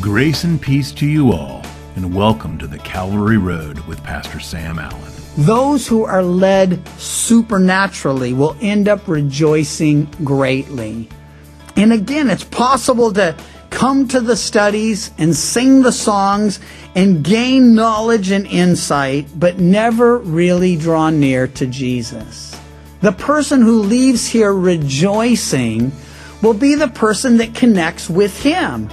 Grace and peace to you all, and welcome to the Calvary Road with Pastor Sam Allen. Those who are led supernaturally will end up rejoicing greatly. And again, it's possible to come to the studies and sing the songs and gain knowledge and insight, but never really draw near to Jesus. The person who leaves here rejoicing will be the person that connects with Him.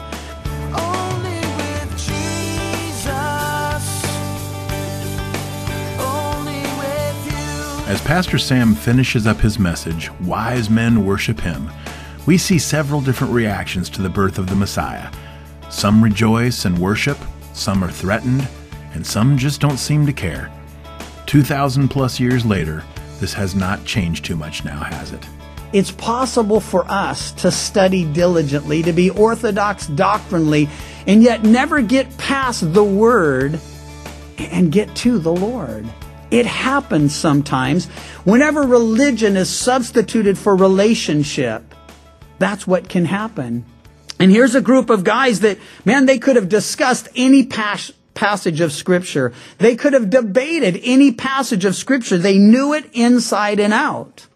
As Pastor Sam finishes up his message, Wise Men Worship Him, we see several different reactions to the birth of the Messiah. Some rejoice and worship, some are threatened, and some just don't seem to care. 2,000 plus years later, this has not changed too much now, has it? It's possible for us to study diligently, to be orthodox doctrinally, and yet never get past the Word and get to the Lord. It happens sometimes whenever religion is substituted for relationship. That's what can happen. And here's a group of guys that, man, they could have discussed any pas- passage of Scripture. They could have debated any passage of Scripture. They knew it inside and out.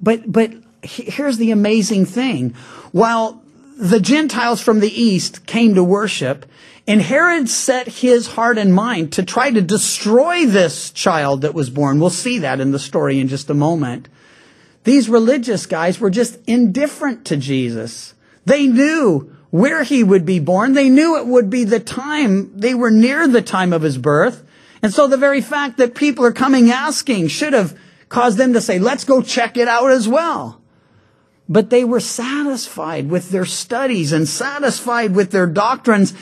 But, but here's the amazing thing. While the Gentiles from the east came to worship, and Herod set his heart and mind to try to destroy this child that was born. We'll see that in the story in just a moment. These religious guys were just indifferent to Jesus. They knew where he would be born. They knew it would be the time, they were near the time of his birth. And so the very fact that people are coming asking should have caused them to say, let's go check it out as well. But they were satisfied with their studies and satisfied with their doctrines,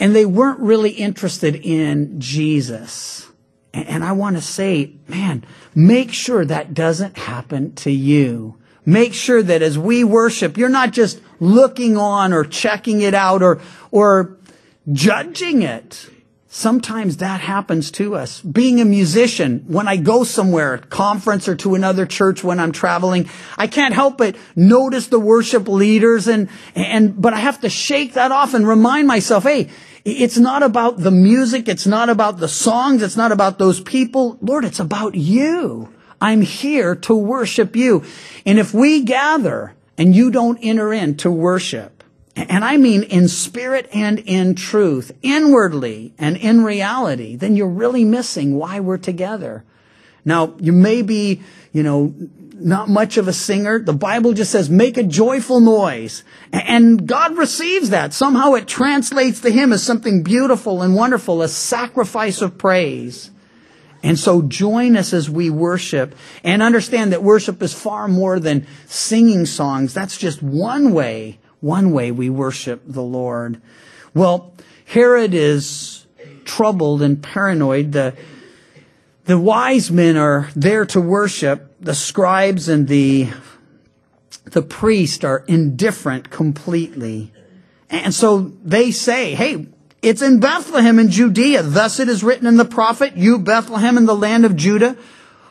and they weren't really interested in Jesus. And I want to say, man, make sure that doesn't happen to you. Make sure that as we worship, you're not just looking on or checking it out or, or judging it. Sometimes that happens to us. Being a musician, when I go somewhere, conference or to another church when I'm traveling, I can't help but notice the worship leaders and, and, but I have to shake that off and remind myself, hey, it's not about the music. It's not about the songs. It's not about those people. Lord, it's about you. I'm here to worship you. And if we gather and you don't enter in to worship, and I mean in spirit and in truth, inwardly and in reality, then you're really missing why we're together. Now, you may be, you know, not much of a singer. The Bible just says, make a joyful noise. And God receives that. Somehow it translates to Him as something beautiful and wonderful, a sacrifice of praise. And so join us as we worship and understand that worship is far more than singing songs. That's just one way, one way we worship the Lord. Well, Herod is troubled and paranoid. The, the wise men are there to worship. The scribes and the, the priest are indifferent completely. And so they say, hey, it's in Bethlehem in Judea. Thus it is written in the prophet, you Bethlehem in the land of Judah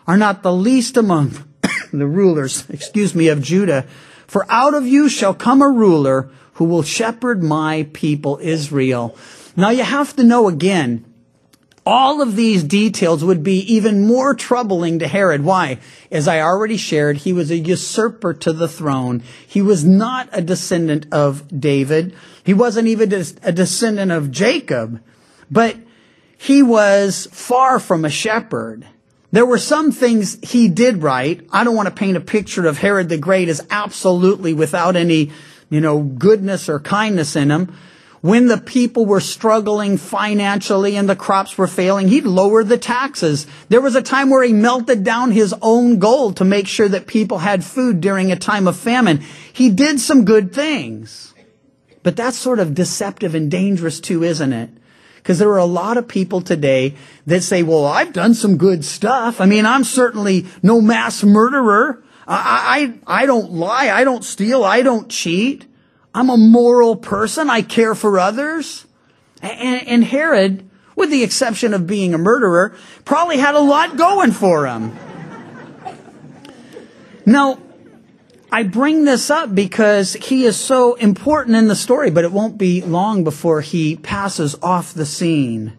are not the least among the rulers, excuse me, of Judah. For out of you shall come a ruler who will shepherd my people Israel. Now you have to know again, all of these details would be even more troubling to Herod. Why? As I already shared, he was a usurper to the throne. He was not a descendant of David. He wasn't even a descendant of Jacob, but he was far from a shepherd. There were some things he did right. I don't want to paint a picture of Herod the Great as absolutely without any, you know, goodness or kindness in him. When the people were struggling financially and the crops were failing, he'd lower the taxes. There was a time where he melted down his own gold to make sure that people had food during a time of famine. He did some good things. But that's sort of deceptive and dangerous too, isn't it? Because there are a lot of people today that say, well, I've done some good stuff. I mean, I'm certainly no mass murderer. I, I, I don't lie. I don't steal. I don't cheat. I'm a moral person. I care for others. And, and Herod, with the exception of being a murderer, probably had a lot going for him. Now, I bring this up because he is so important in the story, but it won't be long before he passes off the scene.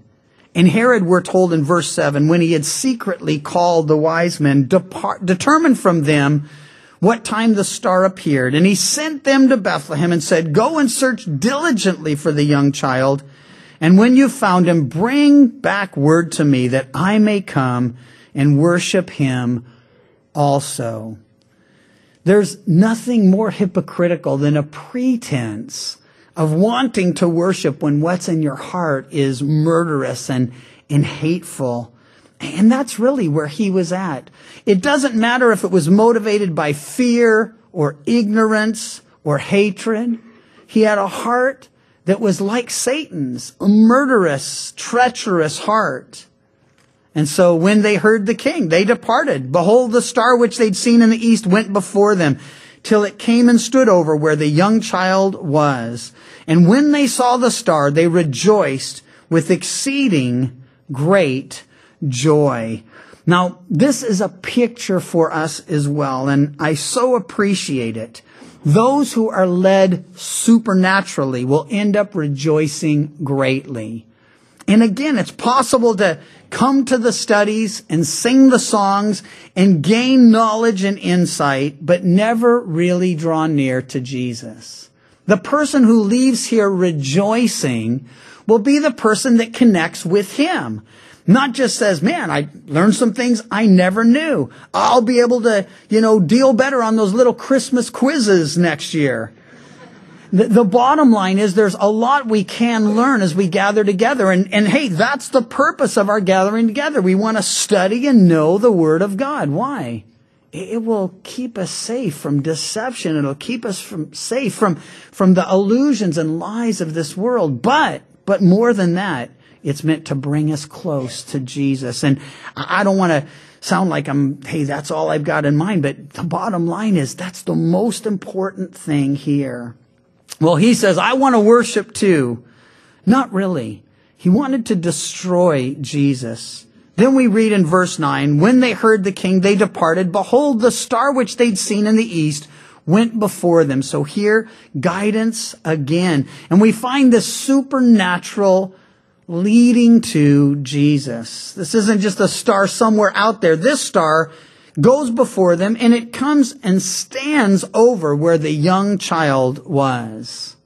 And Herod, we're told in verse 7, when he had secretly called the wise men, depart, determined from them what time the star appeared. And he sent them to Bethlehem and said, Go and search diligently for the young child. And when you found him, bring back word to me that I may come and worship him also. There's nothing more hypocritical than a pretense of wanting to worship when what's in your heart is murderous and, and hateful. And that's really where he was at. It doesn't matter if it was motivated by fear or ignorance or hatred. He had a heart that was like Satan's, a murderous, treacherous heart. And so when they heard the king, they departed. Behold, the star which they'd seen in the east went before them till it came and stood over where the young child was. And when they saw the star, they rejoiced with exceeding great joy. Now, this is a picture for us as well, and I so appreciate it. Those who are led supernaturally will end up rejoicing greatly. And again, it's possible to come to the studies and sing the songs and gain knowledge and insight, but never really draw near to Jesus. The person who leaves here rejoicing will be the person that connects with him. Not just says, man, I learned some things I never knew. I'll be able to, you know, deal better on those little Christmas quizzes next year. The, the, bottom line is there's a lot we can learn as we gather together. And, and hey, that's the purpose of our gathering together. We want to study and know the Word of God. Why? It will keep us safe from deception. It'll keep us from safe from, from the illusions and lies of this world. But, but more than that, it's meant to bring us close to Jesus. And I don't want to sound like I'm, hey, that's all I've got in mind. But the bottom line is that's the most important thing here. Well, he says, I want to worship too. Not really. He wanted to destroy Jesus. Then we read in verse 9, when they heard the king, they departed. Behold, the star which they'd seen in the east went before them. So here, guidance again. And we find this supernatural leading to Jesus. This isn't just a star somewhere out there. This star goes before them and it comes and stands over where the young child was.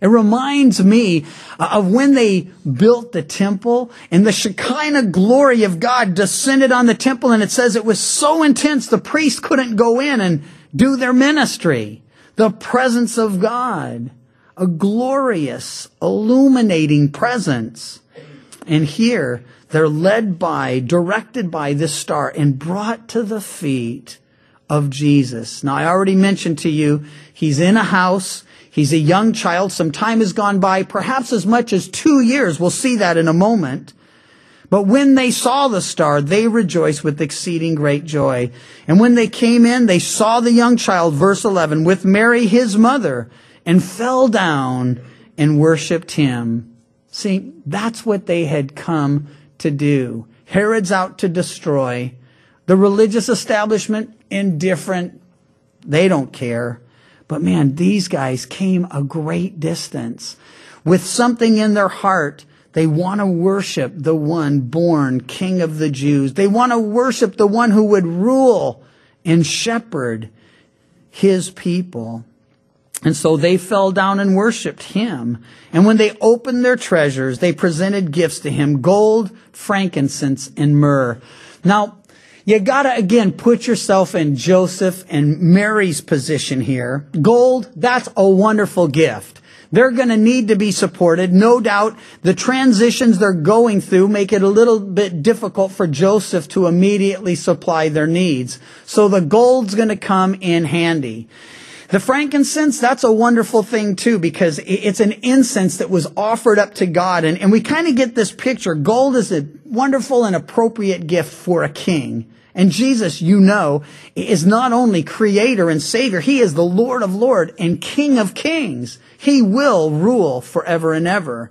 It reminds me of when they built the temple and the Shekinah glory of God descended on the temple and it says it was so intense the priests couldn't go in and do their ministry. The presence of God. A glorious, illuminating presence. And here, they're led by, directed by this star and brought to the feet of Jesus. Now, I already mentioned to you, he's in a house. He's a young child. Some time has gone by, perhaps as much as two years. We'll see that in a moment. But when they saw the star, they rejoiced with exceeding great joy. And when they came in, they saw the young child, verse 11, with Mary, his mother, and fell down and worshiped him. See, that's what they had come to do. Herod's out to destroy. The religious establishment, indifferent. They don't care. But man, these guys came a great distance. With something in their heart, they want to worship the one born King of the Jews. They want to worship the one who would rule and shepherd his people. And so they fell down and worshiped him. And when they opened their treasures, they presented gifts to him, gold, frankincense, and myrrh. Now, you gotta again put yourself in Joseph and Mary's position here. Gold, that's a wonderful gift. They're gonna need to be supported. No doubt the transitions they're going through make it a little bit difficult for Joseph to immediately supply their needs. So the gold's gonna come in handy. The frankincense, that's a wonderful thing too, because it's an incense that was offered up to God. And, and we kind of get this picture. Gold is a wonderful and appropriate gift for a king. And Jesus, you know, is not only creator and savior, he is the Lord of Lord and King of kings. He will rule forever and ever.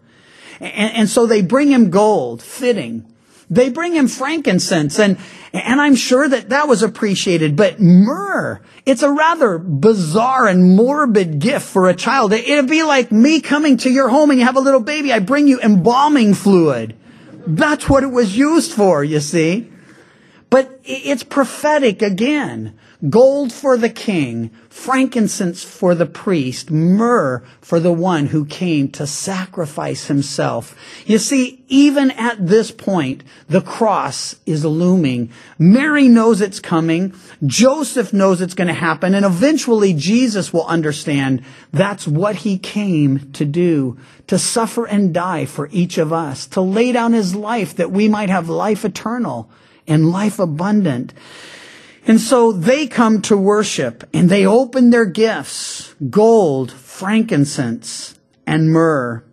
And, and so they bring him gold, fitting. They bring him frankincense and, and I'm sure that that was appreciated, but myrrh, it's a rather bizarre and morbid gift for a child. It'd be like me coming to your home and you have a little baby. I bring you embalming fluid. That's what it was used for, you see. But it's prophetic again. Gold for the king, frankincense for the priest, myrrh for the one who came to sacrifice himself. You see, even at this point, the cross is looming. Mary knows it's coming. Joseph knows it's going to happen. And eventually Jesus will understand that's what he came to do, to suffer and die for each of us, to lay down his life that we might have life eternal and life abundant. And so they come to worship and they open their gifts, gold, frankincense, and myrrh.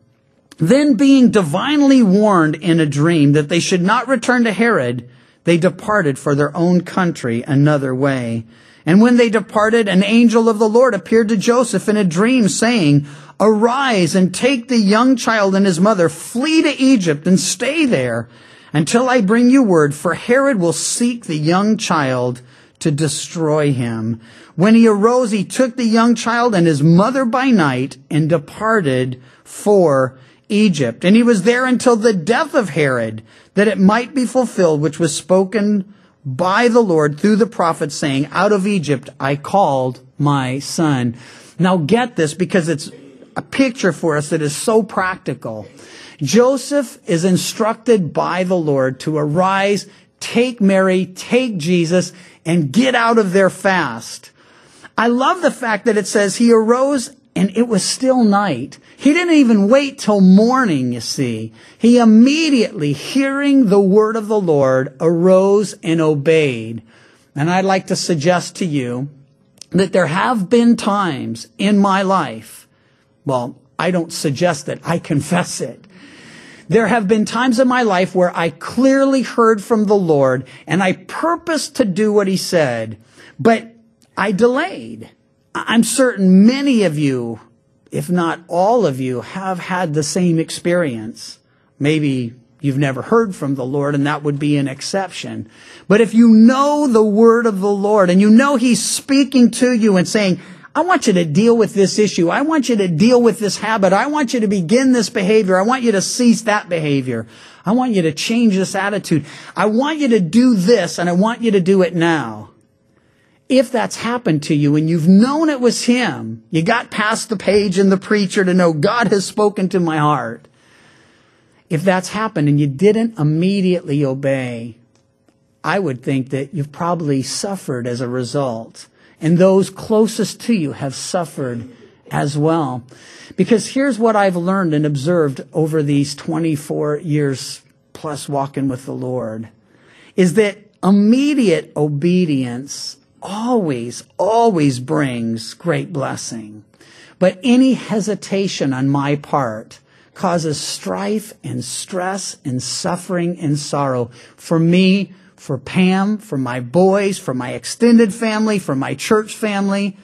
Then being divinely warned in a dream that they should not return to Herod, they departed for their own country another way. And when they departed, an angel of the Lord appeared to Joseph in a dream saying, arise and take the young child and his mother, flee to Egypt and stay there until I bring you word, for Herod will seek the young child to destroy him. When he arose, he took the young child and his mother by night and departed for Egypt. And he was there until the death of Herod, that it might be fulfilled, which was spoken by the Lord through the prophet saying, out of Egypt I called my son. Now get this because it's a picture for us that is so practical. Joseph is instructed by the Lord to arise, take Mary, take Jesus, and get out of there fast. I love the fact that it says he arose and it was still night. He didn't even wait till morning, you see. He immediately, hearing the word of the Lord, arose and obeyed. And I'd like to suggest to you that there have been times in my life, well, I don't suggest it, I confess it. There have been times in my life where I clearly heard from the Lord and I purposed to do what he said, but I delayed. I'm certain many of you, if not all of you, have had the same experience. Maybe you've never heard from the Lord and that would be an exception. But if you know the word of the Lord and you know he's speaking to you and saying, I want you to deal with this issue. I want you to deal with this habit. I want you to begin this behavior. I want you to cease that behavior. I want you to change this attitude. I want you to do this and I want you to do it now. If that's happened to you and you've known it was him, you got past the page and the preacher to know God has spoken to my heart. If that's happened and you didn't immediately obey, I would think that you've probably suffered as a result and those closest to you have suffered as well. Because here's what I've learned and observed over these 24 years plus walking with the Lord is that immediate obedience always, always brings great blessing. But any hesitation on my part causes strife and stress and suffering and sorrow for me, for Pam, for my boys, for my extended family, for my church family.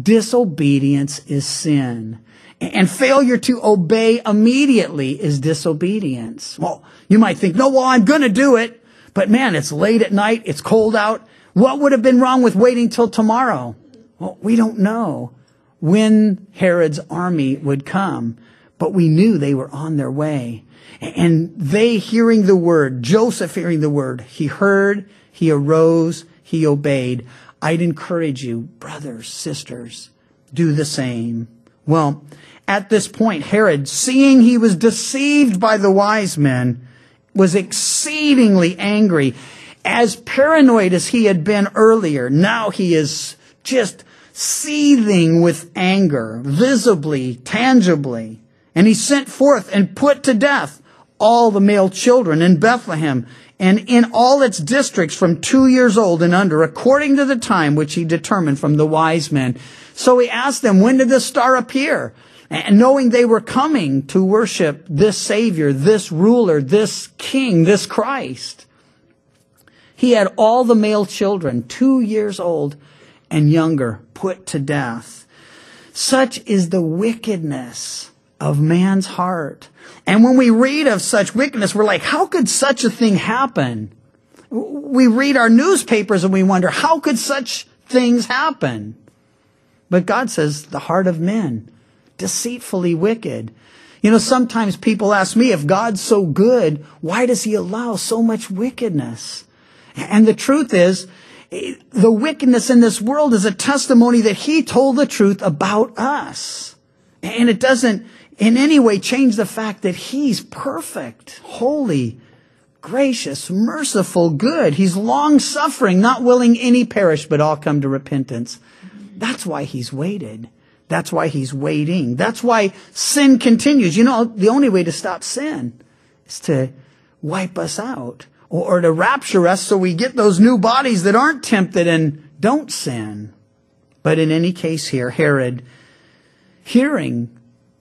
Disobedience is sin. And failure to obey immediately is disobedience. Well, you might think, no, well, I'm going to do it. But man, it's late at night. It's cold out. What would have been wrong with waiting till tomorrow? Well, we don't know when Herod's army would come, but we knew they were on their way. And they hearing the word, Joseph hearing the word, he heard, he arose, he obeyed. I'd encourage you, brothers, sisters, do the same. Well, at this point, Herod, seeing he was deceived by the wise men, was exceedingly angry. As paranoid as he had been earlier, now he is just seething with anger, visibly, tangibly. And he sent forth and put to death all the male children in Bethlehem and in all its districts from two years old and under, according to the time which he determined from the wise men. So he asked them, when did the star appear? And knowing they were coming to worship this Savior, this ruler, this King, this Christ. He had all the male children, two years old and younger, put to death. Such is the wickedness of man's heart. And when we read of such wickedness, we're like, how could such a thing happen? We read our newspapers and we wonder, how could such things happen? But God says the heart of men, deceitfully wicked. You know, sometimes people ask me, if God's so good, why does he allow so much wickedness? And the truth is, the wickedness in this world is a testimony that he told the truth about us. And it doesn't in any way change the fact that he's perfect, holy, gracious, merciful, good. He's long suffering, not willing any perish, but all come to repentance. That's why he's waited. That's why he's waiting. That's why sin continues. You know, the only way to stop sin is to wipe us out or, or to rapture us so we get those new bodies that aren't tempted and don't sin. But in any case here, Herod, hearing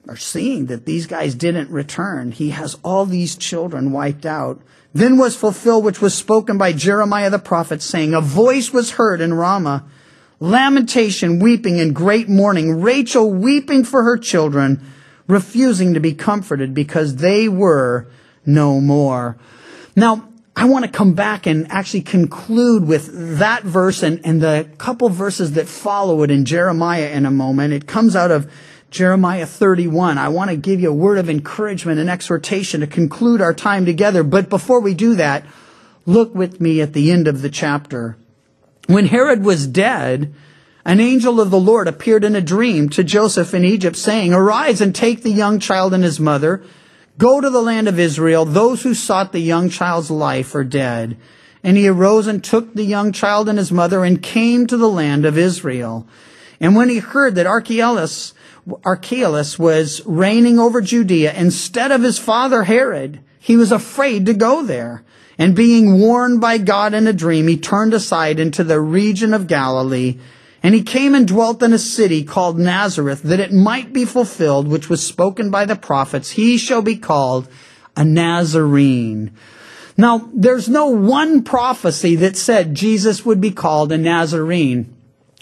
or seeing that these guys didn't return, he has all these children wiped out. Then was fulfilled which was spoken by Jeremiah the prophet saying, a voice was heard in Ramah lamentation, weeping, and great mourning, Rachel weeping for her children, refusing to be comforted because they were no more. Now, I want to come back and actually conclude with that verse and, and the couple verses that follow it in Jeremiah in a moment. It comes out of Jeremiah 31. I want to give you a word of encouragement and exhortation to conclude our time together. But before we do that, look with me at the end of the chapter. When Herod was dead, an angel of the Lord appeared in a dream to Joseph in Egypt saying, Arise and take the young child and his mother, go to the land of Israel. Those who sought the young child's life are dead. And he arose and took the young child and his mother and came to the land of Israel. And when he heard that Archelaus, Archelaus was reigning over Judea instead of his father Herod, he was afraid to go there. And being warned by God in a dream, he turned aside into the region of Galilee. And he came and dwelt in a city called Nazareth, that it might be fulfilled, which was spoken by the prophets, he shall be called a Nazarene. Now, there's no one prophecy that said Jesus would be called a Nazarene,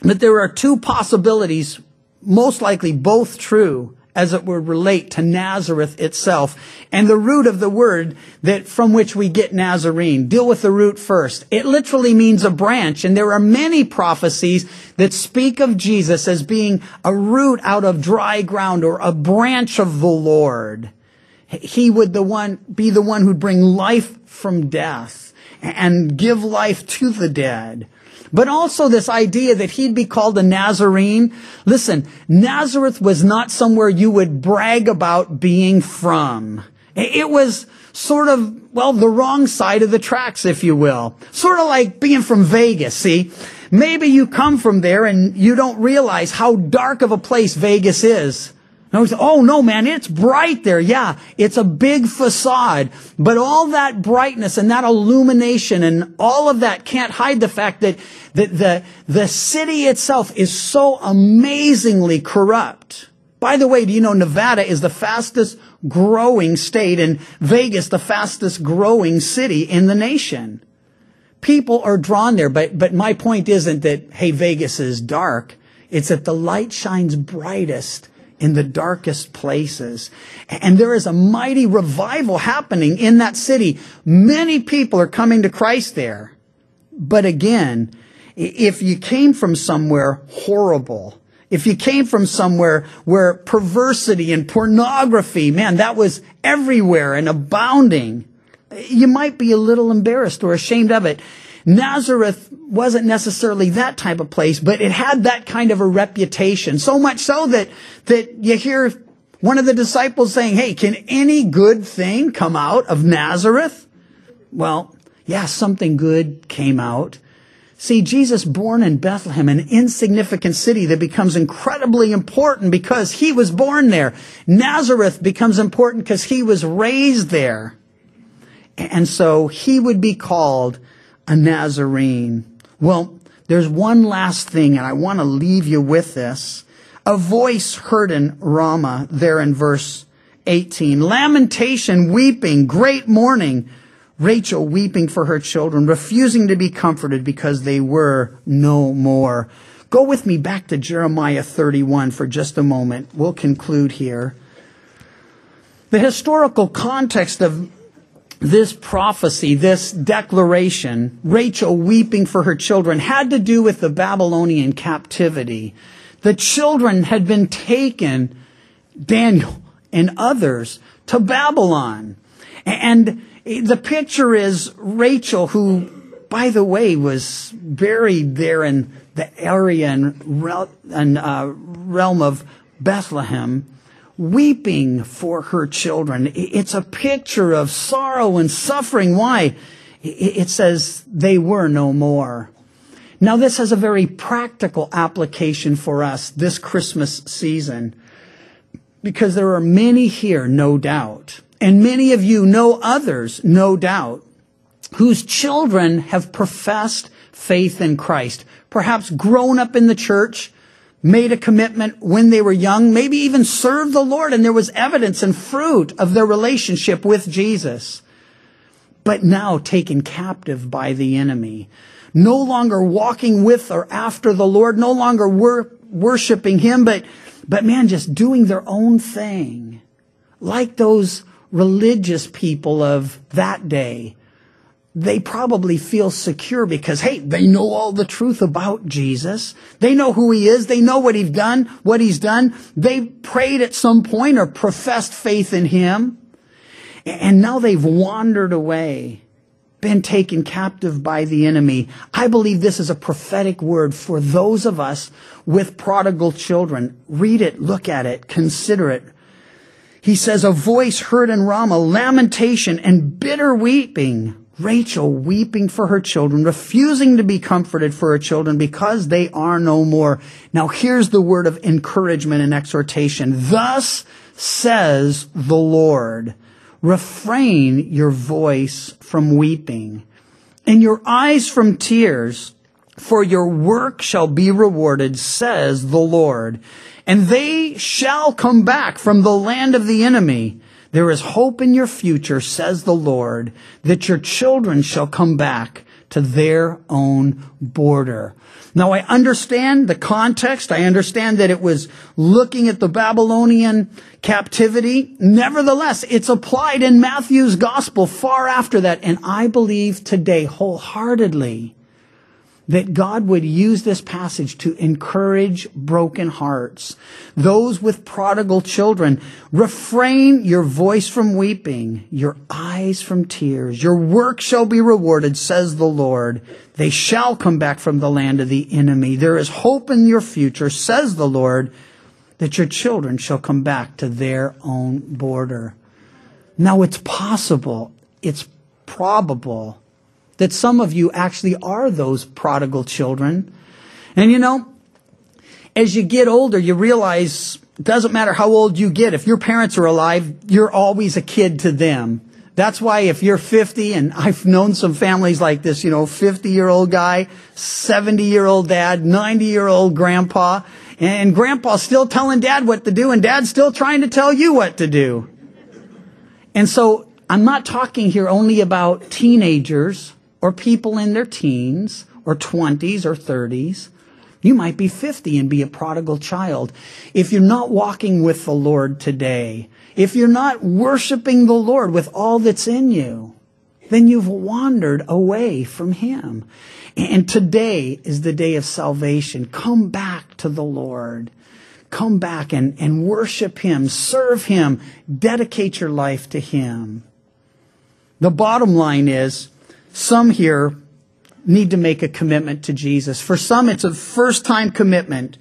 but there are two possibilities, most likely both true, as it would relate to Nazareth itself and the root of the word that from which we get Nazarene. Deal with the root first. It literally means a branch and there are many prophecies that speak of Jesus as being a root out of dry ground or a branch of the Lord. He would the one, be the one who'd bring life from death and give life to the dead. But also this idea that he'd be called a Nazarene. Listen, Nazareth was not somewhere you would brag about being from. It was sort of, well, the wrong side of the tracks, if you will. Sort of like being from Vegas, see? Maybe you come from there and you don't realize how dark of a place Vegas is. Oh no, man, it's bright there. Yeah, it's a big facade. But all that brightness and that illumination and all of that can't hide the fact that, that the, the city itself is so amazingly corrupt. By the way, do you know Nevada is the fastest growing state and Vegas the fastest growing city in the nation? People are drawn there, but, but my point isn't that, hey, Vegas is dark. It's that the light shines brightest in the darkest places. And there is a mighty revival happening in that city. Many people are coming to Christ there. But again, if you came from somewhere horrible, if you came from somewhere where perversity and pornography, man, that was everywhere and abounding, you might be a little embarrassed or ashamed of it. Nazareth wasn't necessarily that type of place, but it had that kind of a reputation. So much so that, that you hear one of the disciples saying, Hey, can any good thing come out of Nazareth? Well, yeah, something good came out. See, Jesus born in Bethlehem, an insignificant city that becomes incredibly important because he was born there. Nazareth becomes important because he was raised there. And so he would be called a Nazarene. Well, there's one last thing, and I want to leave you with this. A voice heard in Ramah there in verse 18. Lamentation, weeping, great mourning. Rachel weeping for her children, refusing to be comforted because they were no more. Go with me back to Jeremiah 31 for just a moment. We'll conclude here. The historical context of this prophecy, this declaration, Rachel weeping for her children, had to do with the Babylonian captivity. The children had been taken, Daniel and others, to Babylon. And the picture is Rachel, who, by the way, was buried there in the area and, uh, realm of Bethlehem weeping for her children. It's a picture of sorrow and suffering. Why? It says they were no more. Now this has a very practical application for us this Christmas season because there are many here, no doubt, and many of you know others, no doubt, whose children have professed faith in Christ, perhaps grown up in the church, made a commitment when they were young, maybe even served the Lord, and there was evidence and fruit of their relationship with Jesus. But now taken captive by the enemy, no longer walking with or after the Lord, no longer wor- worshiping Him, but, but man, just doing their own thing. Like those religious people of that day they probably feel secure because, hey, they know all the truth about Jesus. They know who he is. They know what he's done, what he's done. They prayed at some point or professed faith in him. And now they've wandered away, been taken captive by the enemy. I believe this is a prophetic word for those of us with prodigal children. Read it, look at it, consider it. He says, a voice heard in Ramah, lamentation and bitter weeping Rachel weeping for her children, refusing to be comforted for her children because they are no more. Now here's the word of encouragement and exhortation. Thus says the Lord, refrain your voice from weeping and your eyes from tears, for your work shall be rewarded, says the Lord. And they shall come back from the land of the enemy there is hope in your future, says the Lord, that your children shall come back to their own border. Now I understand the context. I understand that it was looking at the Babylonian captivity. Nevertheless, it's applied in Matthew's gospel far after that. And I believe today wholeheartedly that God would use this passage to encourage broken hearts. Those with prodigal children, refrain your voice from weeping, your eyes from tears. Your work shall be rewarded, says the Lord. They shall come back from the land of the enemy. There is hope in your future, says the Lord, that your children shall come back to their own border. Now it's possible, it's probable that some of you actually are those prodigal children. And you know, as you get older, you realize it doesn't matter how old you get. If your parents are alive, you're always a kid to them. That's why if you're 50, and I've known some families like this, you know, 50 year old guy, 70 year old dad, 90 year old grandpa, and grandpa's still telling dad what to do, and dad's still trying to tell you what to do. And so I'm not talking here only about teenagers or people in their teens or 20s or 30s. You might be 50 and be a prodigal child. If you're not walking with the Lord today, if you're not worshiping the Lord with all that's in you, then you've wandered away from Him. And today is the day of salvation. Come back to the Lord. Come back and, and worship Him, serve Him, dedicate your life to Him. The bottom line is, some here need to make a commitment to Jesus. For some, it's a first time commitment.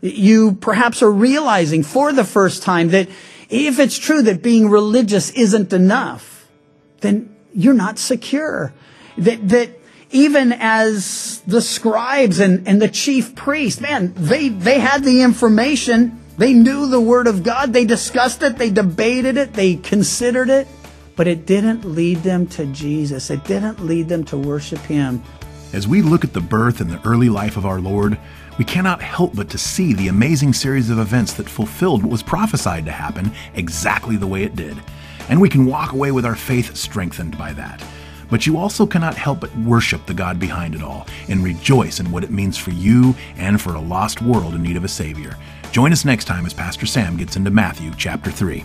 You perhaps are realizing for the first time that if it's true that being religious isn't enough, then you're not secure. That, that even as the scribes and, and the chief priests, man, they, they had the information. They knew the word of God. They discussed it. They debated it. They considered it but it didn't lead them to Jesus. It didn't lead them to worship Him. As we look at the birth and the early life of our Lord, we cannot help but to see the amazing series of events that fulfilled what was prophesied to happen exactly the way it did. And we can walk away with our faith strengthened by that. But you also cannot help but worship the God behind it all and rejoice in what it means for you and for a lost world in need of a Savior. Join us next time as Pastor Sam gets into Matthew chapter 3.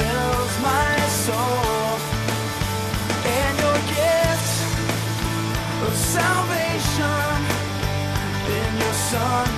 fills my soul. And your gift of salvation in your son